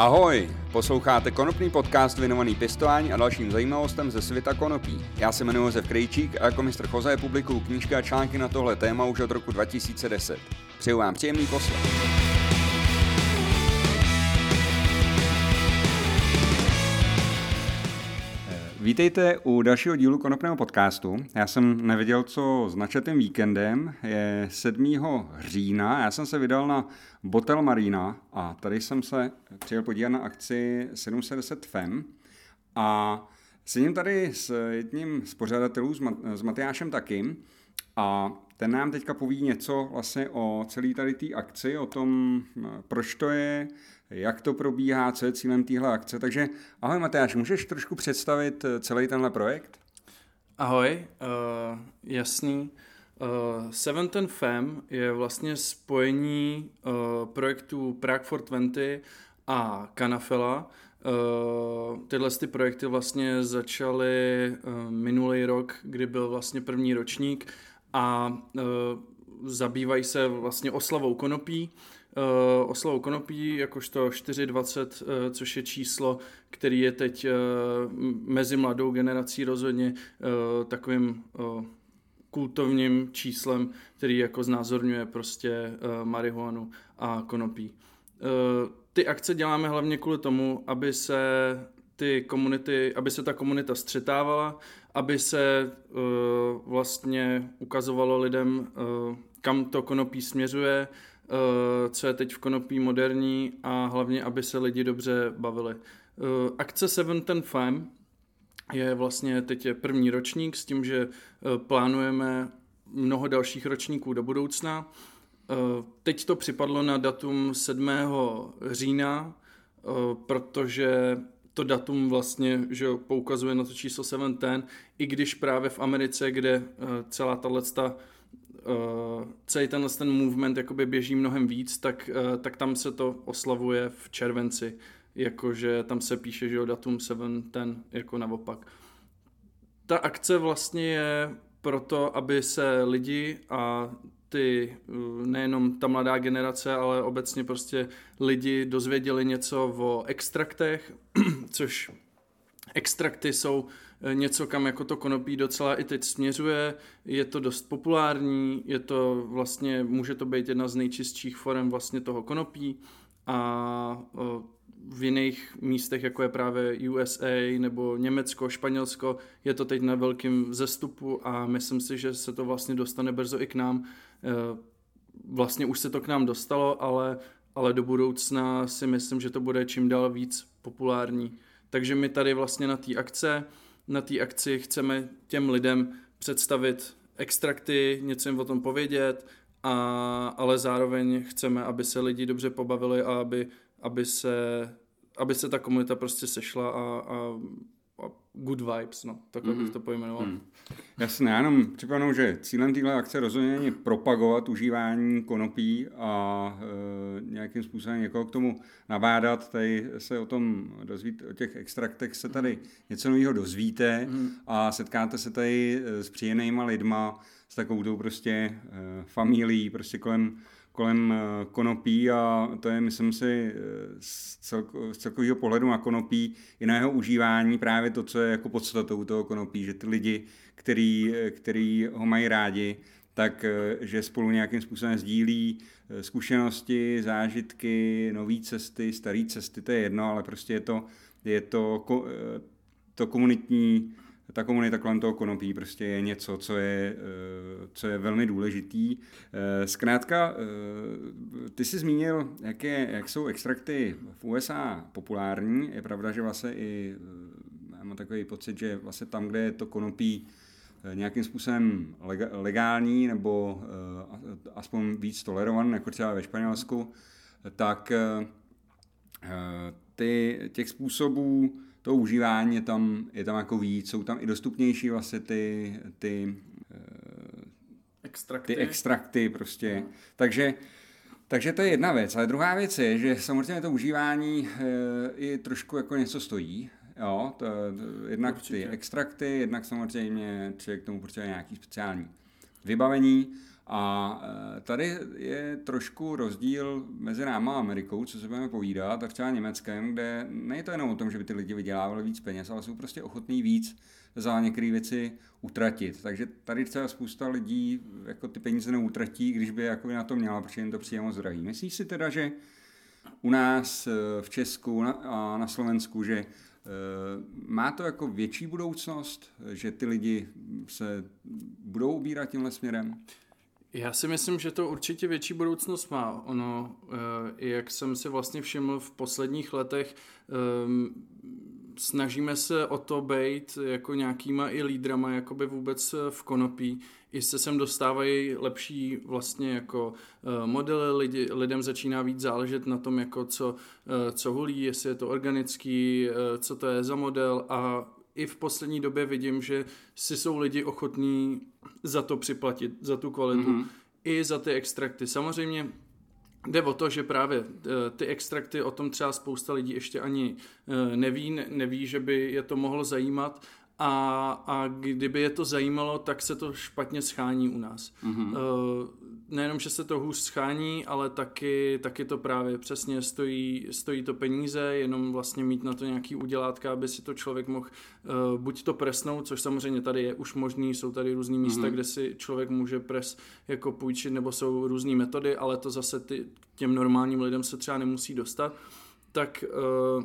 Ahoj, posloucháte konopný podcast věnovaný pěstování a dalším zajímavostem ze světa konopí. Já se jmenuji Josef Krejčík a jako mistr Choze publikuju knížky a články na tohle téma už od roku 2010. Přeju vám příjemný poslech. Vítejte u dalšího dílu Konopného podcastu. Já jsem nevěděl, co značit tím víkendem. Je 7. října, já jsem se vydal na Botel Marina a tady jsem se přijel podívat na akci 710 FEM a sedím tady s jedním z pořadatelů, s Matyášem Takým a ten nám teďka poví něco vlastně o celé tady té akci, o tom, proč to je, jak to probíhá, co je cílem téhle akce. Takže ahoj Matyáš, můžeš trošku představit eh, celý tenhle projekt? Ahoj, uh, jasný. Uh, Seven Ten Fem je vlastně spojení uh, projektů Prague for 20 a Canafela. Uh, tyhle ty projekty vlastně začaly uh, minulý rok, kdy byl vlastně první ročník a uh, zabývají se vlastně oslavou konopí. Uh, oslavou konopí, jakožto 420, uh, což je číslo, který je teď uh, mezi mladou generací rozhodně uh, takovým uh, kultovním číslem, který jako znázorňuje prostě uh, marihuanu a konopí. Uh, ty akce děláme hlavně kvůli tomu, aby se ty komunity, aby se ta komunita střetávala, aby se uh, vlastně ukazovalo lidem, uh, kam to konopí směřuje, uh, co je teď v konopí moderní a hlavně, aby se lidi dobře bavili. Uh, akce Seven Ten Fam je vlastně teď je první ročník s tím, že uh, plánujeme mnoho dalších ročníků do budoucna. Teď to připadlo na datum 7. října, protože to datum vlastně že poukazuje na to číslo 710, i když právě v Americe, kde celá tahle uh, celý tenhle ten movement jakoby běží mnohem víc, tak, uh, tak tam se to oslavuje v červenci, jakože tam se píše, že o datum 710 jako naopak. Ta akce vlastně je proto, aby se lidi a ty, nejenom ta mladá generace, ale obecně prostě lidi dozvěděli něco o extraktech, což extrakty jsou eh, něco, kam jako to konopí docela i teď směřuje, je to dost populární, je to vlastně, může to být jedna z nejčistších forem vlastně toho konopí a v jiných místech, jako je právě USA nebo Německo, Španělsko, je to teď na velkém zestupu a myslím si, že se to vlastně dostane brzo i k nám. Eh, vlastně už se to k nám dostalo, ale, ale do budoucna si myslím, že to bude čím dál víc populární. Takže my tady vlastně na té akce, na té akci chceme těm lidem představit extrakty, něco jim o tom povědět, a, ale zároveň chceme, aby se lidi dobře pobavili a aby, aby, se, aby se ta komunita prostě sešla a, a good vibes, no, takhle mm-hmm. bych mhm. to pojmenoval. Mm. Jasně, já jenom připomenu, že cílem téhle akce rozhodně je propagovat užívání konopí a e, nějakým způsobem někoho k tomu nabádat. Tady se o tom dozvít, o těch extraktech se tady něco nového dozvíte mm. a setkáte se tady e, s příjemnýma lidma, s takovou tou prostě e, familií, prostě kolem kolem eh, konopí a to je, myslím si, eh, z, celko, z celkového pohledu na konopí i na jeho užívání právě to, co je jako podstatou toho konopí, že ty lidi, který, eh, který ho mají rádi, tak že spolu nějakým způsobem sdílí zkušenosti, zážitky, nové cesty, staré cesty, to je jedno, ale prostě je to, je to, to komunitní ta komunita kolem toho konopí prostě je něco, co je, eh, co je velmi důležitý. Eh, zkrátka, eh, ty jsi zmínil, jak, je, jak jsou extrakty v USA populární. Je pravda, že vlastně i já mám takový pocit, že vlastně tam, kde je to konopí nějakým způsobem legální nebo aspoň víc tolerovaný, jako třeba ve Španělsku, tak ty, těch způsobů to užívání je tam, je tam jako víc, jsou tam i dostupnější vlastně ty, ty, eh, extrakty. ty extrakty prostě. No. Takže takže to je jedna věc. Ale druhá věc je, že samozřejmě to užívání e, i trošku jako něco stojí. Jo, to, to, jednak Určitě. ty extrakty, jednak samozřejmě člověk k tomu potřebuje nějaký speciální vybavení A eh, tady je trošku rozdíl mezi náma a Amerikou, co se budeme povídat, a třeba Německem, kde není to jenom o tom, že by ty lidi vydělávali víc peněz, ale jsou prostě ochotní víc za některé věci utratit. Takže tady třeba spousta lidí jako ty peníze neutratí, když by jako na to měla, protože jim to přijde moc drahý. Myslíš si teda, že u nás eh, v Česku a na Slovensku, že eh, má to jako větší budoucnost, že ty lidi se budou ubírat tímhle směrem? Já si myslím, že to určitě větší budoucnost má. Ono, eh, jak jsem si vlastně všiml v posledních letech, ehm, snažíme se o to být jako nějakýma i lídrama jakoby vůbec v konopí. I se sem dostávají lepší vlastně jako eh, modely, lidi, lidem začíná víc záležet na tom, jako co, eh, co hulí, jestli je to organický, co to je za model a i v poslední době vidím, že si jsou lidi ochotní za to připlatit, za tu kvalitu, mm-hmm. i za ty extrakty. Samozřejmě Jde o to, že právě eh, ty extrakty o tom třeba spousta lidí ještě ani eh, neví, neví, že by je to mohlo zajímat a, a kdyby je to zajímalo, tak se to špatně schání u nás. Mm-hmm. Nejenom, že se to hůř schání, ale taky, taky to právě přesně stojí, stojí to peníze, jenom vlastně mít na to nějaký udělátka, aby si to člověk mohl uh, buď to presnout, což samozřejmě tady je už možný, jsou tady různý místa, mm-hmm. kde si člověk může pres jako půjčit, nebo jsou různé metody, ale to zase ty, těm normálním lidem se třeba nemusí dostat. Tak uh,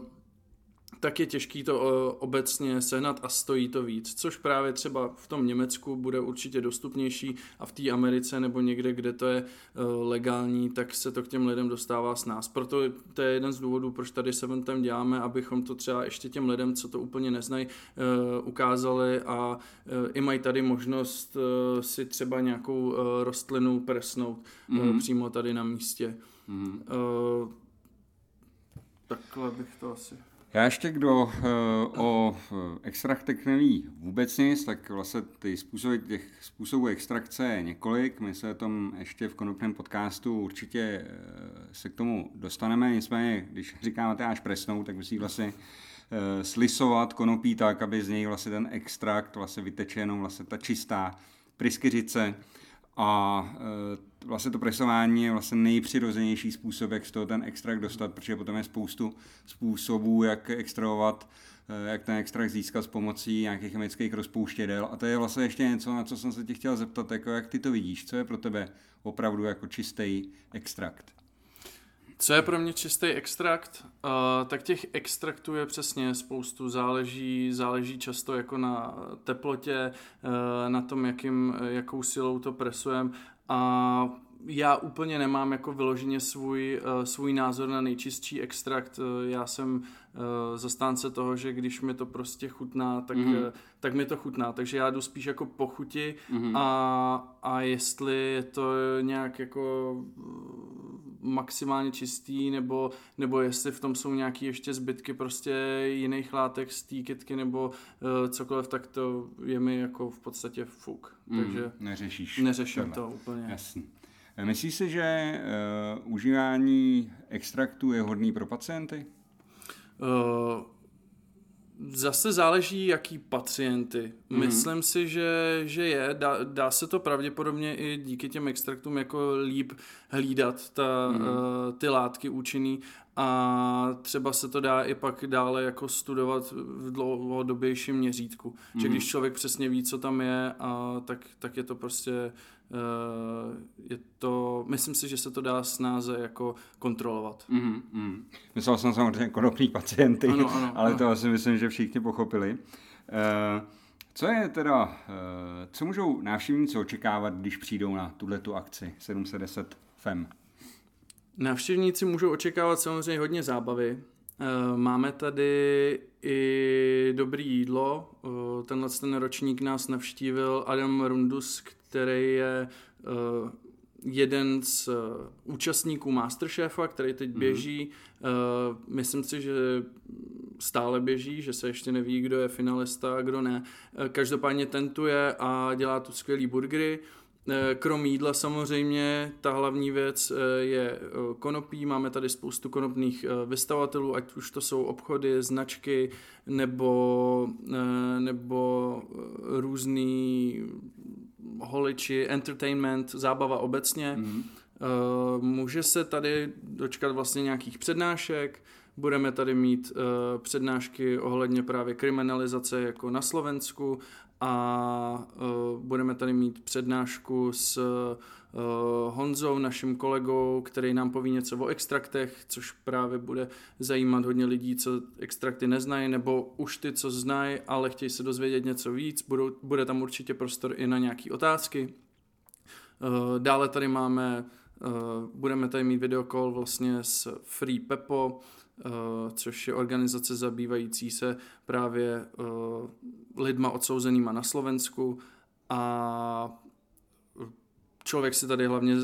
tak je těžký to eh, obecně sehnat a stojí to víc, což právě třeba v tom Německu bude určitě dostupnější a v té Americe nebo někde, kde to je eh, legální, tak se to k těm lidem dostává s nás. Proto to je jeden z důvodů, proč tady Seventem děláme, abychom to třeba ještě těm lidem, co to úplně neznají, eh, ukázali a i mají tady možnost si třeba nějakou rostlinu presnout mm-hmm. přímo tady na místě. Mm-hmm. Takhle bych to asi... Já ještě, kdo eh, o eh, extraktech neví vůbec nic, tak vlastně ty způsoby, těch způsobů extrakce je několik. My se tom ještě v konopném podcastu určitě eh, se k tomu dostaneme. Nicméně, když říkáme až presnou, tak musí vlastně slisovat konopí tak, aby z něj vlastně ten extrakt vlastně vyteče jenom vlastně ta čistá pryskyřice a e, vlastně to presování je vlastně nejpřirozenější způsob, jak z toho ten extrakt dostat, protože potom je spoustu způsobů, jak extrahovat, e, jak ten extrakt získat s pomocí nějakých chemických rozpouštědel. A to je vlastně ještě něco, na co jsem se tě chtěl zeptat, jako jak ty to vidíš, co je pro tebe opravdu jako čistý extrakt? Co je pro mě čistý extrakt? Uh, tak těch extraktů je přesně spoustu, záleží, záleží často jako na teplotě, uh, na tom, jakým, jakou silou to presujeme a já úplně nemám jako vyloženě svůj, uh, svůj názor na nejčistší extrakt. Uh, já jsem uh, zastánce toho, že když mi to prostě chutná, tak, mm. uh, tak mi to chutná. Takže já jdu spíš jako po chuti mm. a, a jestli je to nějak jako maximálně čistý, nebo, nebo jestli v tom jsou nějaké ještě zbytky prostě jiných látek z té kytky nebo uh, cokoliv, tak to je mi jako v podstatě fuk. Mm, Takže neřešíš. Neřeším to úplně. Jasný. Myslíš si, že uh, užívání extraktu je hodný pro pacienty? Uh, Zase záleží, jaký pacienty. Mm-hmm. Myslím si, že, že je. Dá, dá se to pravděpodobně i díky těm extraktům jako líp hlídat ta, mm-hmm. uh, ty látky účinný a třeba se to dá i pak dále jako studovat v dlouhodobějším měřítku. Mm-hmm. Že mhm. když člověk přesně ví, co tam je, a tak, tak je to prostě je to, myslím si, že se to dá snáze jako kontrolovat. Mm, mm. Myslel jsem samozřejmě konopný pacienty, ano, ano, ale ano. to asi myslím, že všichni pochopili. Uh, co je teda, uh, co můžou návštěvníci očekávat, když přijdou na tuto akci 710 FEM? Návštěvníci můžou očekávat samozřejmě hodně zábavy. Máme tady i dobrý jídlo. Tenhle ten ročník nás navštívil Adam Rundus, který je uh, jeden z uh, účastníků Masterchefa, který teď mm-hmm. běží. Uh, myslím si, že stále běží, že se ještě neví, kdo je finalista a kdo ne. Každopádně tentuje a dělá tu skvělý burgery. Krom jídla samozřejmě, ta hlavní věc je konopí. Máme tady spoustu konopných vystavatelů, ať už to jsou obchody, značky nebo, nebo různý holiči, entertainment, zábava obecně. Mm-hmm. Může se tady dočkat vlastně nějakých přednášek, budeme tady mít uh, přednášky ohledně právě kriminalizace jako na Slovensku a uh, budeme tady mít přednášku s uh, Honzou, naším kolegou, který nám poví něco o extraktech, což právě bude zajímat hodně lidí, co extrakty neznají, nebo už ty, co znají, ale chtějí se dozvědět něco víc. Budou, bude tam určitě prostor i na nějaké otázky. Uh, dále tady máme, budeme tady mít videokol vlastně s Free Pepo, Uh, což je organizace zabývající se právě uh, lidma odsouzenýma na Slovensku a člověk si tady hlavně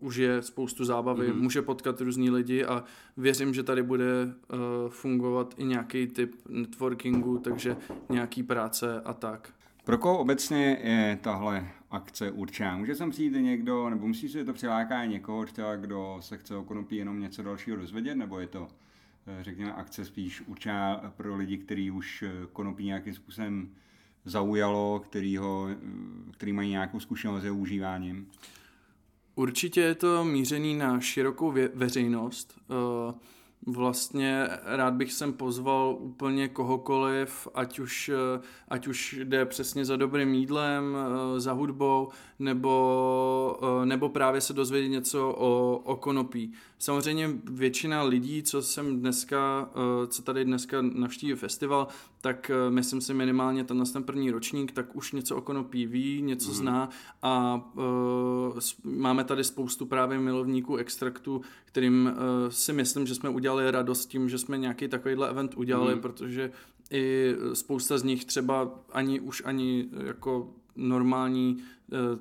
užije spoustu zábavy, mm-hmm. může potkat různý lidi a věřím, že tady bude uh, fungovat i nějaký typ networkingu, takže nějaký práce a tak. Pro koho obecně je tahle akce určená? Může sem přijít někdo, nebo musí se to přilákat někoho, třeba, kdo se chce o konopí jenom něco dalšího dozvědět, nebo je to, eh, řekněme, akce spíš určená pro lidi, kteří už eh, konopí nějakým způsobem zaujalo, který, ho, který mají nějakou zkušenost s užíváním? Určitě je to mířený na širokou veřejnost. Uh, Vlastně rád bych sem pozval úplně kohokoliv, ať už, ať už jde přesně za dobrým jídlem, za hudbou, nebo, nebo právě se dozvědět něco o, o konopí. Samozřejmě většina lidí, co jsem dneska, co tady dneska navštíví festival, tak myslím si minimálně ten, ten první ročník, tak už něco o konopí ví, něco mm. zná a uh, máme tady spoustu právě milovníků extraktu, kterým uh, si myslím, že jsme udělali radost tím, že jsme nějaký takovýhle event udělali, mm. protože i spousta z nich třeba ani už ani jako normální uh,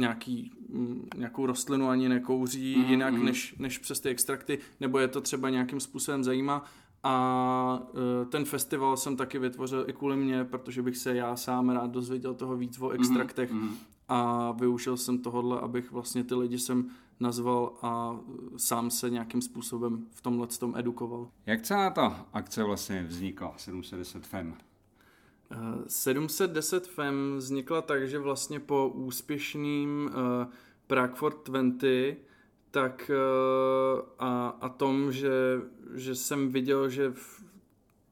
nějaký, mm, nějakou rostlinu ani nekouří mm, jinak mm. Než, než přes ty extrakty, nebo je to třeba nějakým způsobem zajímá. A uh, ten festival jsem taky vytvořil i kvůli mě, protože bych se já sám rád dozvěděl toho víc o extraktech mm, a využil jsem tohle, abych vlastně ty lidi jsem nazval a sám se nějakým způsobem v tomhle tom edukoval. Jak celá ta akce vlastně vznikla, 710 FEM? 710 FEM vznikla tak, že vlastně po úspěšným uh, Prague for 20 tak uh, a, a tom, že, že jsem viděl, že v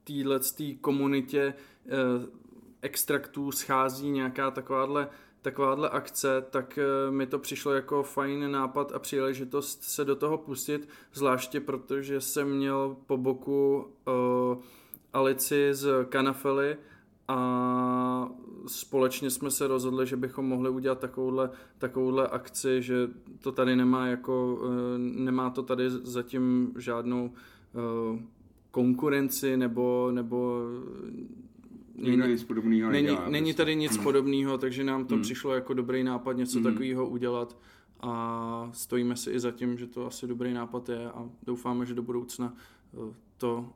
téhle komunitě uh, extraktů schází nějaká takováhle takováhle akce, tak mi to přišlo jako fajn nápad a příležitost se do toho pustit, zvláště protože jsem měl po boku uh, Alici z Kanafely, a společně jsme se rozhodli, že bychom mohli udělat takovouhle, takovouhle akci, že to tady nemá jako, eh, nemá to tady zatím žádnou eh, konkurenci nebo, nebo Není, nic podobného není, není tady nic hmm. podobného, takže nám to hmm. přišlo jako dobrý nápad něco hmm. takového udělat a stojíme si i za tím, že to asi dobrý nápad je a doufáme, že do budoucna eh, to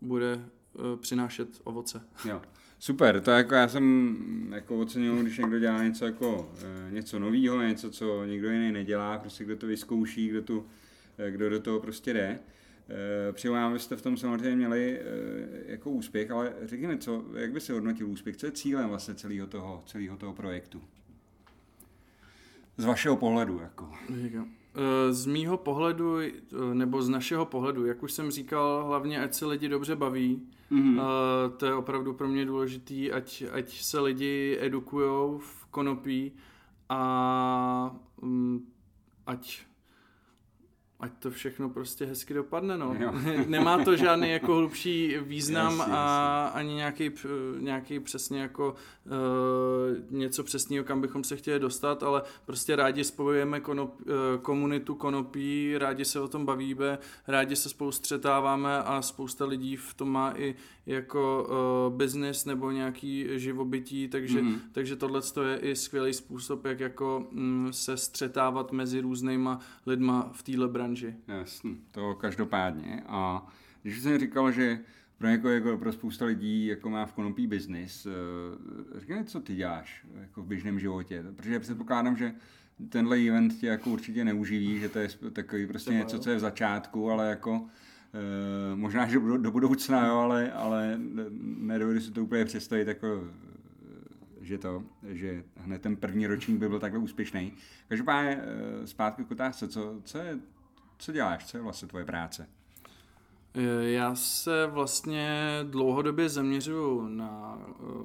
bude přinášet ovoce. Jo. Super, to jako já jsem jako ocenil, když někdo dělá něco jako e, něco nového, něco, co někdo jiný nedělá, prostě kdo to vyzkouší, kdo, tu, e, kdo do toho prostě jde. Eh, Přijímám, jste v tom samozřejmě měli jako úspěch, ale řekněme, co, jak by se hodnotil úspěch, co je cílem vlastně celého toho, celého toho projektu? Z vašeho pohledu, jako. Z mýho pohledu, nebo z našeho pohledu, jak už jsem říkal, hlavně ať se lidi dobře baví, Mm-hmm. Uh, to je opravdu pro mě důležitý, ať, ať se lidi edukují v konopí a um, ať ať to všechno prostě hezky dopadne, no. Nemá to žádný jako hlubší význam jasně, a jasně. ani nějaký, nějaký přesně jako uh, něco přesného, kam bychom se chtěli dostat, ale prostě rádi spojujeme konop, uh, komunitu konopí, rádi se o tom bavíme, rádi se spolu střetáváme a spousta lidí v tom má i jako uh, business nebo nějaký živobytí, takže, mm-hmm. takže tohle je i skvělý způsob, jak jako um, se střetávat mezi různýma lidma v téhle branži. Jasně, to každopádně. A když jsem říkal, že pro někoho, jako pro spousta lidí, jako má v konopí biznis, uh, řekni, co ty děláš jako v běžném životě, protože předpokládám, že tenhle event tě jako určitě neuživí, že to je takový prostě něco, co je v začátku, ale jako Eh, možná, že do, do budoucna, jo, ale, ale nedovedu si to úplně představit jako že to, že hned ten první ročník by byl takhle úspěšný. Každopádně zpátky k otázce, co, co, je, co děláš, co je vlastně tvoje práce? Já se vlastně dlouhodobě zaměřuju na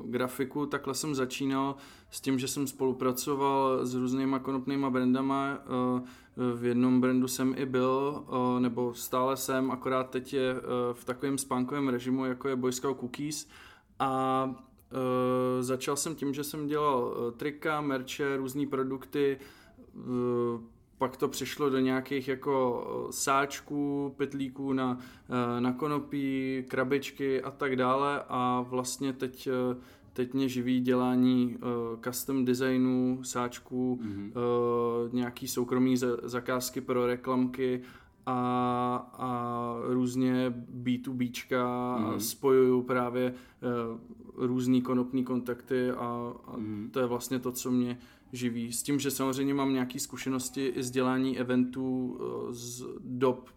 grafiku, takhle jsem začínal s tím, že jsem spolupracoval s různýma konopnýma brandama, v jednom brandu jsem i byl, nebo stále jsem, akorát teď je v takovém spánkovém režimu, jako je Boy Scout Cookies. A začal jsem tím, že jsem dělal trika, merče, různé produkty, pak to přišlo do nějakých jako sáčků, pytlíků na, na konopí, krabičky a tak dále a vlastně teď Teď mě živí dělání custom designů, sáčků, mm-hmm. nějaký soukromý zakázky pro reklamky a, a různě B2Bčka mm-hmm. mhm. spojuju právě různý konopní kontakty a, a mm-hmm. to je vlastně to, co mě živí. S tím, že samozřejmě mám nějaké zkušenosti i z dělání eventů uh, z dob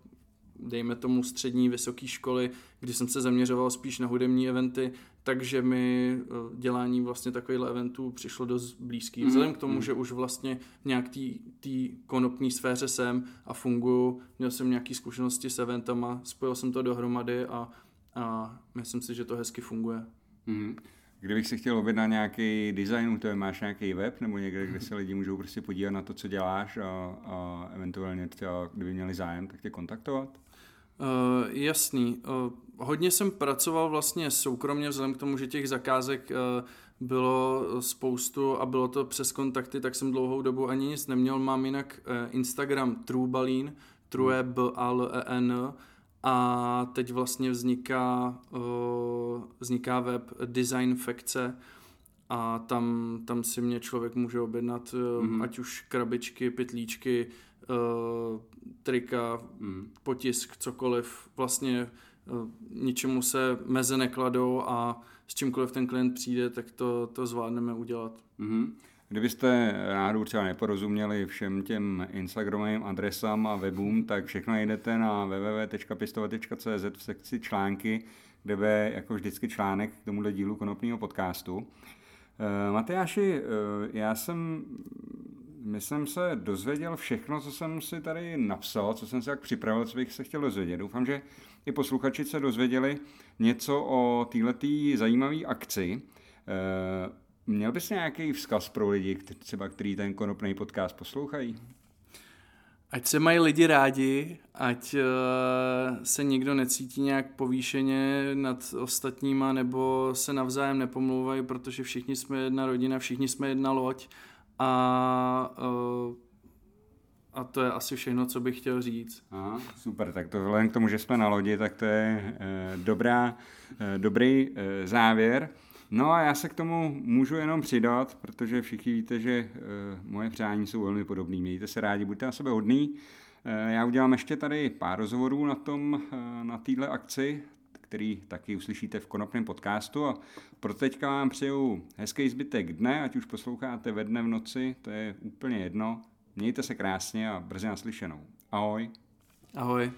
dejme tomu střední, vysoké školy, kdy jsem se zaměřoval spíš na hudební eventy, takže mi eh, dělání vlastně takovýchhle eventů přišlo dost blízký. Mm. Vzhledem k tomu, mm. že už vlastně nějak té konopní sféře jsem a funguju, měl jsem nějaké zkušenosti s eventama, spojil jsem to dohromady a, a myslím si, že to hezky funguje. Mm. Kdybych si chtěl objednat nějaký design, to je, máš nějaký web nebo někde, kde se lidi můžou prostě podívat na to, co děláš a, a eventuálně třeba, kdyby měli zájem, tak tě kontaktovat? Uh, jasný. Uh, hodně jsem pracoval vlastně soukromně, vzhledem k tomu, že těch zakázek uh, bylo spoustu a bylo to přes kontakty, tak jsem dlouhou dobu ani nic neměl. Mám jinak uh, Instagram Truebalín, True B A L E N a teď vlastně vzniká, uh, vzniká web Design Fekce a tam, tam si mě člověk může objednat mm-hmm. ať už krabičky, pytlíčky, uh, trika, mm. potisk, cokoliv, vlastně ničemu se meze nekladou a s čímkoliv ten klient přijde, tak to, to zvládneme udělat. Mm-hmm. Kdybyste náhodou třeba neporozuměli všem těm Instagramovým adresám a webům, tak všechno najdete na www.pistova.cz v sekci články, kde je jako vždycky článek k tomuhle dílu konopního podcastu. Uh, Matyáši, uh, já jsem myslím se dozvěděl všechno, co jsem si tady napsal, co jsem si jak připravil, co bych se chtěl dozvědět. Doufám, že i posluchači se dozvěděli něco o této zajímavé akci. Měl bys nějaký vzkaz pro lidi, třeba který ten konopný podcast poslouchají? Ať se mají lidi rádi, ať uh, se nikdo necítí nějak povýšeně nad ostatníma, nebo se navzájem nepomlouvají, protože všichni jsme jedna rodina, všichni jsme jedna loď a, uh, a to je asi všechno, co bych chtěl říct. Aha, super, tak to vzhledem k tomu, že jsme na lodi, tak to je uh, dobrá, uh, dobrý uh, závěr. No a já se k tomu můžu jenom přidat, protože všichni víte, že uh, moje přání jsou velmi podobné. Mějte se rádi, buďte na sebe hodný. Uh, já udělám ještě tady pár rozhovorů na tom, uh, na téhle akci, který taky uslyšíte v konopném podcastu. A pro teďka vám přeju hezký zbytek dne, ať už posloucháte ve dne v noci, to je úplně jedno. Mějte se krásně a brzy naslyšenou. Ahoj. Ahoj.